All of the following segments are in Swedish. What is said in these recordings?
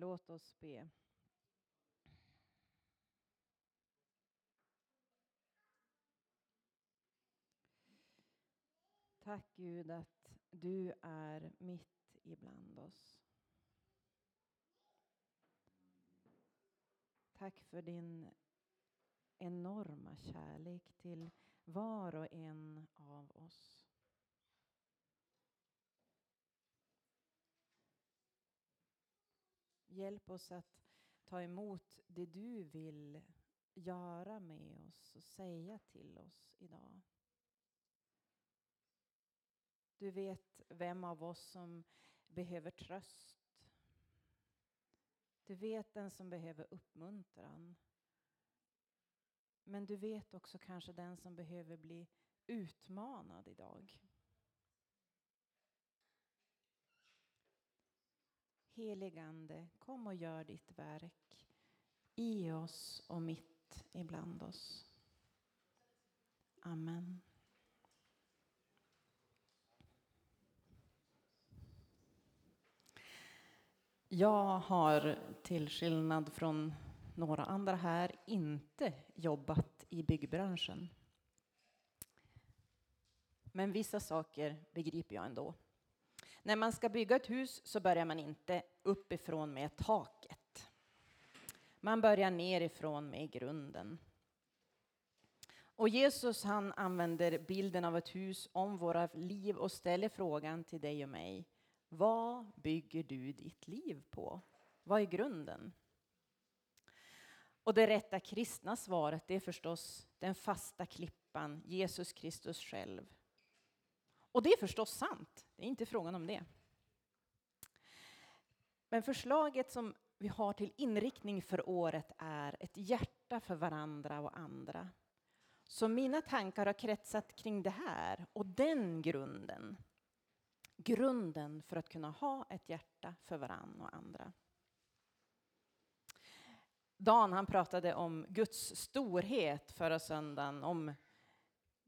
Låt oss be. Tack Gud att du är mitt ibland oss. Tack för din enorma kärlek till var och en av oss. Hjälp oss att ta emot det du vill göra med oss och säga till oss idag. Du vet vem av oss som behöver tröst. Du vet den som behöver uppmuntran. Men du vet också kanske den som behöver bli utmanad idag. Heligande, kom och gör ditt verk i oss och mitt ibland oss. Amen. Jag har till skillnad från några andra här inte jobbat i byggbranschen. Men vissa saker begriper jag ändå. När man ska bygga ett hus så börjar man inte uppifrån med taket. Man börjar nerifrån med grunden. Och Jesus han använder bilden av ett hus om våra liv och ställer frågan till dig och mig. Vad bygger du ditt liv på? Vad är grunden? Och det rätta kristna svaret är förstås den fasta klippan, Jesus Kristus själv. Och det är förstås sant, det är inte frågan om det. Men förslaget som vi har till inriktning för året är ett hjärta för varandra och andra. Så mina tankar har kretsat kring det här och den grunden. Grunden för att kunna ha ett hjärta för varandra och andra. Dan han pratade om Guds storhet förra söndagen, om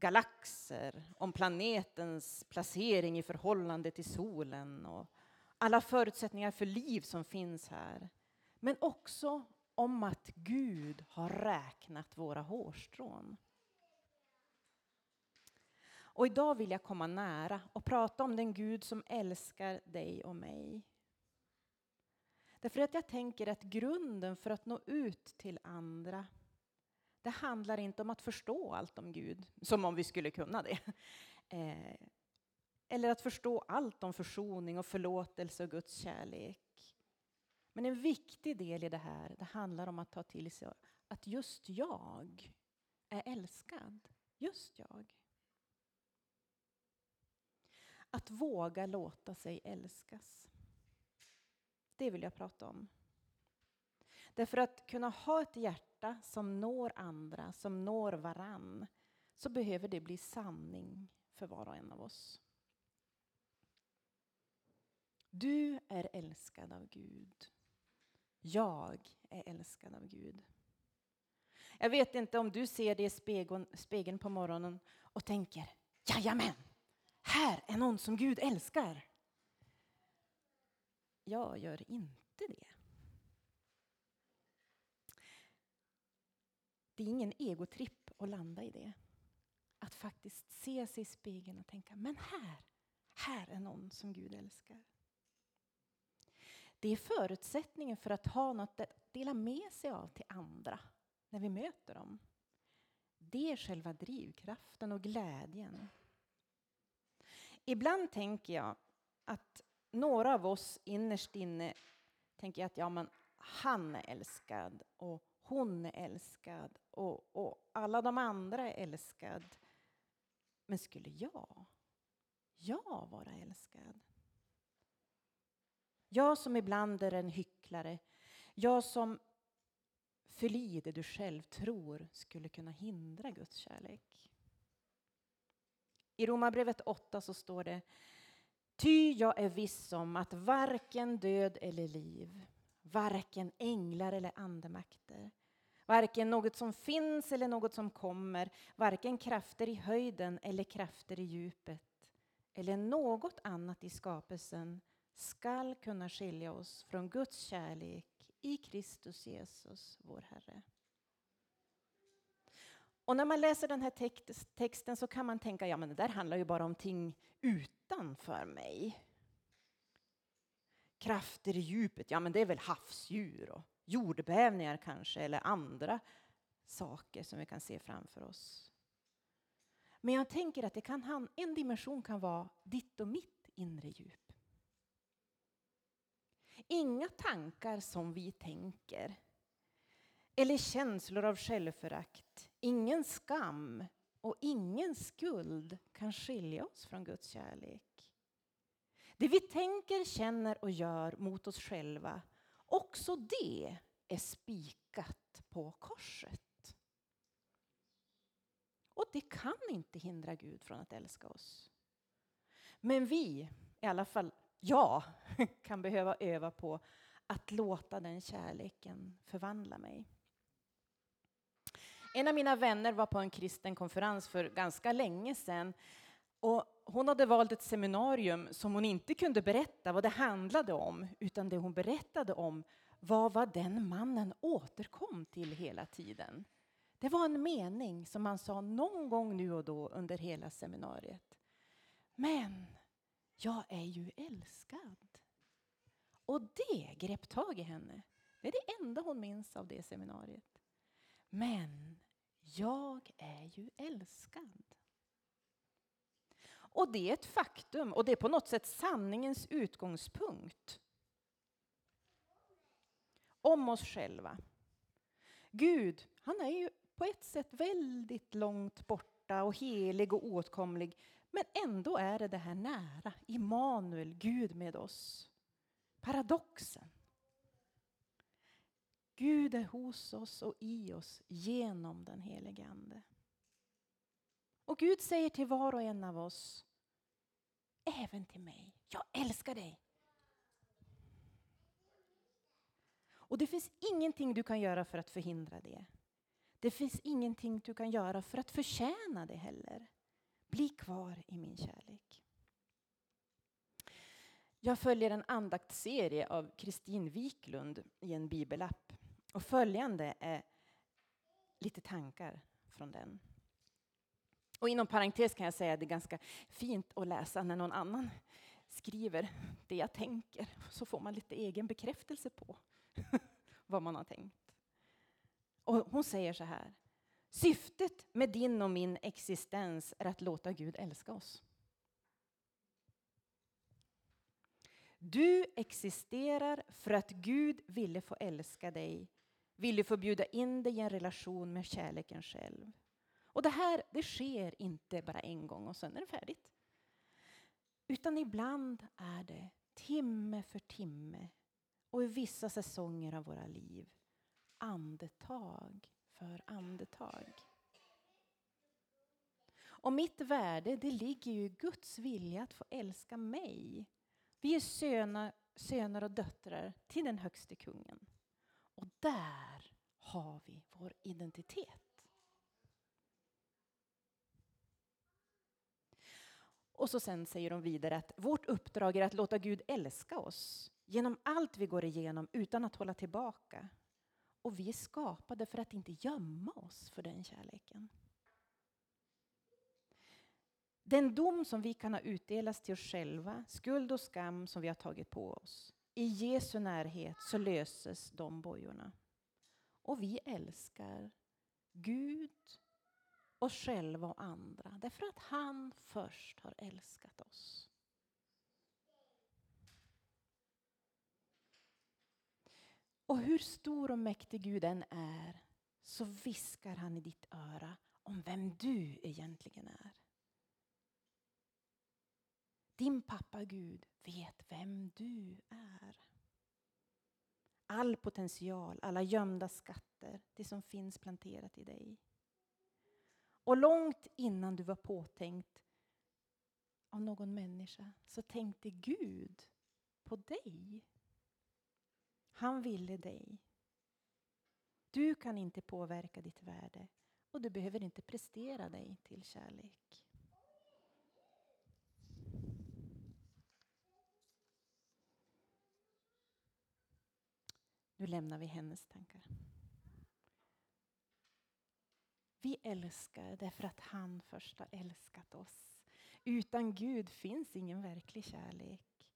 galaxer, om planetens placering i förhållande till solen och alla förutsättningar för liv som finns här. Men också om att Gud har räknat våra hårstrån. Och idag vill jag komma nära och prata om den Gud som älskar dig och mig. Därför att jag tänker att grunden för att nå ut till andra det handlar inte om att förstå allt om Gud, som om vi skulle kunna det. Eh, eller att förstå allt om försoning och förlåtelse och Guds kärlek. Men en viktig del i det här, det handlar om att ta till sig att just jag är älskad. Just jag. Att våga låta sig älskas. Det vill jag prata om. Därför att kunna ha ett hjärta som når andra, som når varann, så behöver det bli sanning för var och en av oss. Du är älskad av Gud. Jag är älskad av Gud. Jag vet inte om du ser det i spegeln, spegeln på morgonen och tänker, jajamän, här är någon som Gud älskar. Jag gör inte det. Det är ingen egotripp att landa i det. Att faktiskt se sig i spegeln och tänka, men här, här är någon som Gud älskar. Det är förutsättningen för att ha något att dela med sig av till andra när vi möter dem. Det är själva drivkraften och glädjen. Ibland tänker jag att några av oss innerst inne tänker att ja, men han är älskad och hon är älskad och, och alla de andra är älskad. Men skulle jag, jag vara älskad? Jag som ibland är en hycklare, jag som förlider du själv tror skulle kunna hindra Guds kärlek. I Romarbrevet 8 så står det Ty jag är viss om att varken död eller liv, varken änglar eller andemakter, varken något som finns eller något som kommer, varken krafter i höjden eller krafter i djupet, eller något annat i skapelsen skall kunna skilja oss från Guds kärlek i Kristus Jesus, vår Herre. Och när man läser den här texten så kan man tänka, ja men det där handlar ju bara om ting utanför mig. Krafter i djupet, ja men det är väl havsdjur och jordbävningar kanske eller andra saker som vi kan se framför oss. Men jag tänker att det kan, en dimension kan vara ditt och mitt inre djup. Inga tankar som vi tänker eller känslor av självförakt, ingen skam och ingen skuld kan skilja oss från Guds kärlek. Det vi tänker, känner och gör mot oss själva, också det är spikat på korset. Och det kan inte hindra Gud från att älska oss. Men vi, i alla fall jag, kan behöva öva på att låta den kärleken förvandla mig. En av mina vänner var på en kristen konferens för ganska länge sedan. Och hon hade valt ett seminarium som hon inte kunde berätta vad det handlade om, utan det hon berättade om var vad den mannen återkom till hela tiden. Det var en mening som han sa någon gång nu och då under hela seminariet. Men jag är ju älskad. Och det grep tag i henne. Det är det enda hon minns av det seminariet. Men jag är ju älskad. Och det är ett faktum och det är på något sätt sanningens utgångspunkt. Om oss själva. Gud, han är ju på ett sätt väldigt långt borta och helig och åtkomlig. Men ändå är det det här nära, Immanuel, Gud med oss. Paradoxen. Gud är hos oss och i oss genom den helige Ande. Och Gud säger till var och en av oss, även till mig, jag älskar dig. Och det finns ingenting du kan göra för att förhindra det. Det finns ingenting du kan göra för att förtjäna det heller. Bli kvar i min kärlek. Jag följer en andaktsserie av Kristin Wiklund i en bibelapp. Och följande är lite tankar från den. Och inom parentes kan jag säga att det är ganska fint att läsa när någon annan skriver det jag tänker. Så får man lite egen bekräftelse på vad man har tänkt. Och hon säger så här. Syftet med din och min existens är att låta Gud älska oss. Du existerar för att Gud ville få älska dig ville få bjuda in dig i en relation med kärleken själv. Och det här det sker inte bara en gång och sen är det färdigt. Utan ibland är det timme för timme och i vissa säsonger av våra liv andetag för andetag. Och mitt värde det ligger ju i Guds vilja att få älska mig. Vi är söner, söner och döttrar till den högste kungen. Och där har vi vår identitet. Och så sen säger de vidare att vårt uppdrag är att låta Gud älska oss genom allt vi går igenom utan att hålla tillbaka. Och vi är skapade för att inte gömma oss för den kärleken. Den dom som vi kan ha utdelats till oss själva, skuld och skam som vi har tagit på oss, i Jesu närhet så löses de bojorna. Och vi älskar Gud, oss själva och andra därför att han först har älskat oss. Och hur stor och mäktig Gud än är så viskar han i ditt öra om vem du egentligen är. Din pappa Gud vet vem du är. All potential, alla gömda skatter, det som finns planterat i dig. Och långt innan du var påtänkt av någon människa så tänkte Gud på dig. Han ville dig. Du kan inte påverka ditt värde och du behöver inte prestera dig till kärlek. Nu lämnar vi hennes tankar. Vi älskar därför att han först har älskat oss. Utan Gud finns ingen verklig kärlek.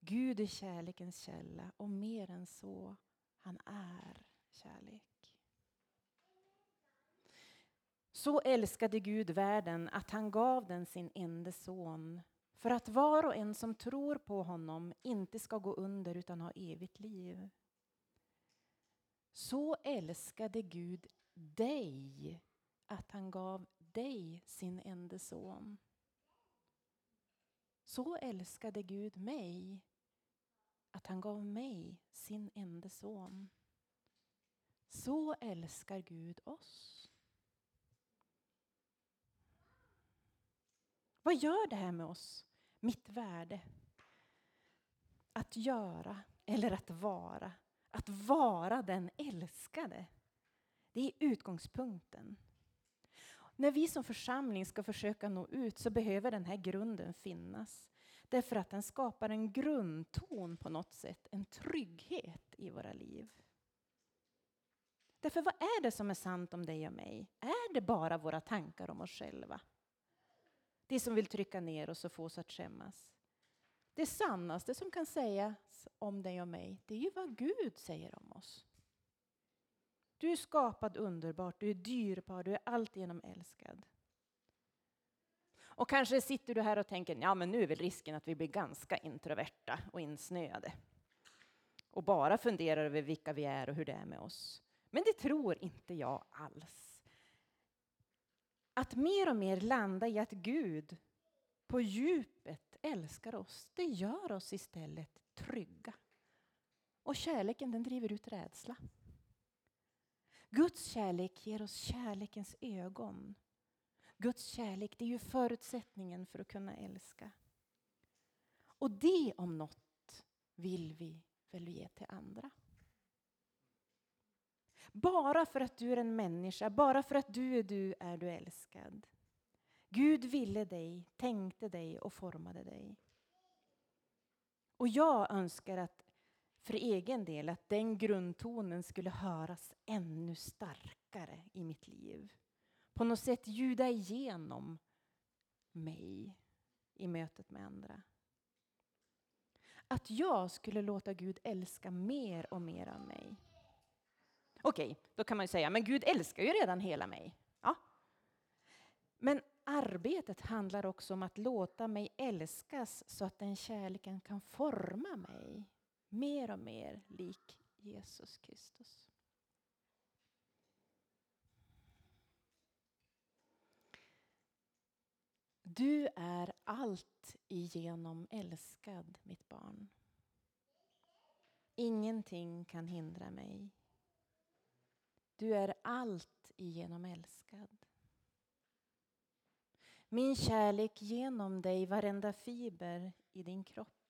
Gud är kärlekens källa och mer än så, han är kärlek. Så älskade Gud världen att han gav den sin enda son för att var och en som tror på honom inte ska gå under utan ha evigt liv. Så älskade Gud dig att han gav dig sin enda son. Så älskade Gud mig att han gav mig sin enda son. Så älskar Gud oss. Vad gör det här med oss? Mitt värde? Att göra eller att vara. Att vara den älskade. Det är utgångspunkten. När vi som församling ska försöka nå ut så behöver den här grunden finnas. Därför att den skapar en grundton på något sätt, en trygghet i våra liv. Därför vad är det som är sant om dig och mig? Är det bara våra tankar om oss själva? Det som vill trycka ner oss och få oss att skämmas. Det sannaste som kan sägas om dig och mig, det är ju vad Gud säger om oss. Du är skapad underbart, du är dyrbar, du är alltigenom älskad. Och kanske sitter du här och tänker, ja men nu är väl risken att vi blir ganska introverta och insnöade. Och bara funderar över vilka vi är och hur det är med oss. Men det tror inte jag alls. Att mer och mer landa i att Gud på djupet älskar oss, det gör oss istället trygga. Och kärleken den driver ut rädsla. Guds kärlek ger oss kärlekens ögon. Guds kärlek det är ju förutsättningen för att kunna älska. Och det om något vill vi väl ge till andra. Bara för att du är en människa, bara för att du är du, är du älskad. Gud ville dig, tänkte dig och formade dig. Och jag önskar att för egen del att den grundtonen skulle höras ännu starkare i mitt liv. På något sätt ljuda igenom mig i mötet med andra. Att jag skulle låta Gud älska mer och mer av mig. Okej, då kan man ju säga, men Gud älskar ju redan hela mig. Ja. Men arbetet handlar också om att låta mig älskas så att den kärleken kan forma mig mer och mer lik Jesus Kristus. Du är allt igenom älskad, mitt barn. Ingenting kan hindra mig. Du är allt igenom älskad. Min kärlek genom dig, varenda fiber i din kropp.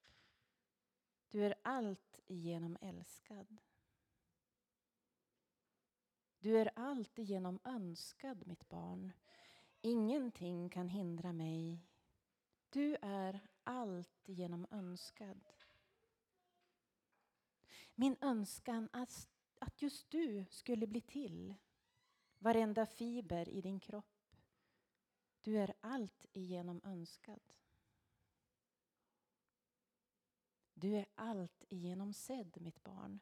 Du är allt igenom älskad. Du är allt igenom önskad, mitt barn. Ingenting kan hindra mig. Du är allt igenom önskad. Min önskan att, att just du skulle bli till, varenda fiber i din kropp. Du är allt igenom önskad. Du är allt igenom sedd, mitt barn.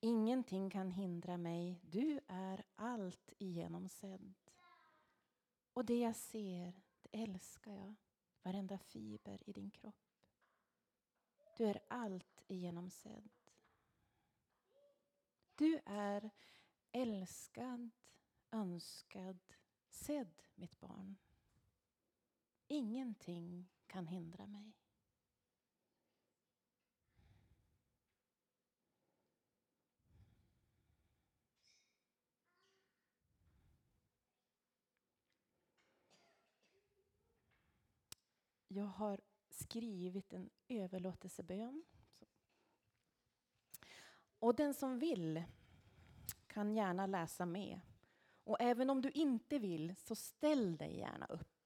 Ingenting kan hindra mig. Du är allt igenom sedd. Och det jag ser, det älskar jag. Varenda fiber i din kropp. Du är allt igenom sedd. Du är älskad, önskad, sedd, mitt barn. Ingenting kan hindra mig. Jag har skrivit en överlåtelsebön. Och den som vill kan gärna läsa med. Och även om du inte vill, så ställ dig gärna upp.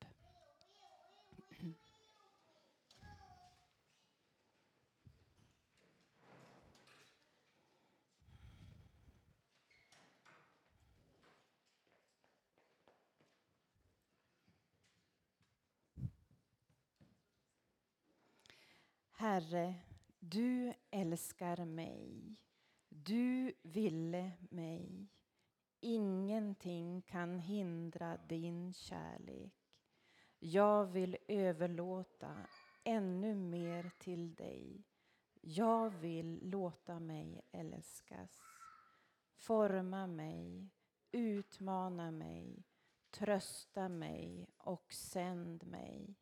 Herre, du älskar mig. Du ville mig. Ingenting kan hindra din kärlek. Jag vill överlåta ännu mer till dig. Jag vill låta mig älskas. Forma mig, utmana mig, trösta mig och sänd mig.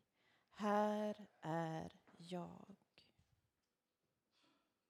Här är jag.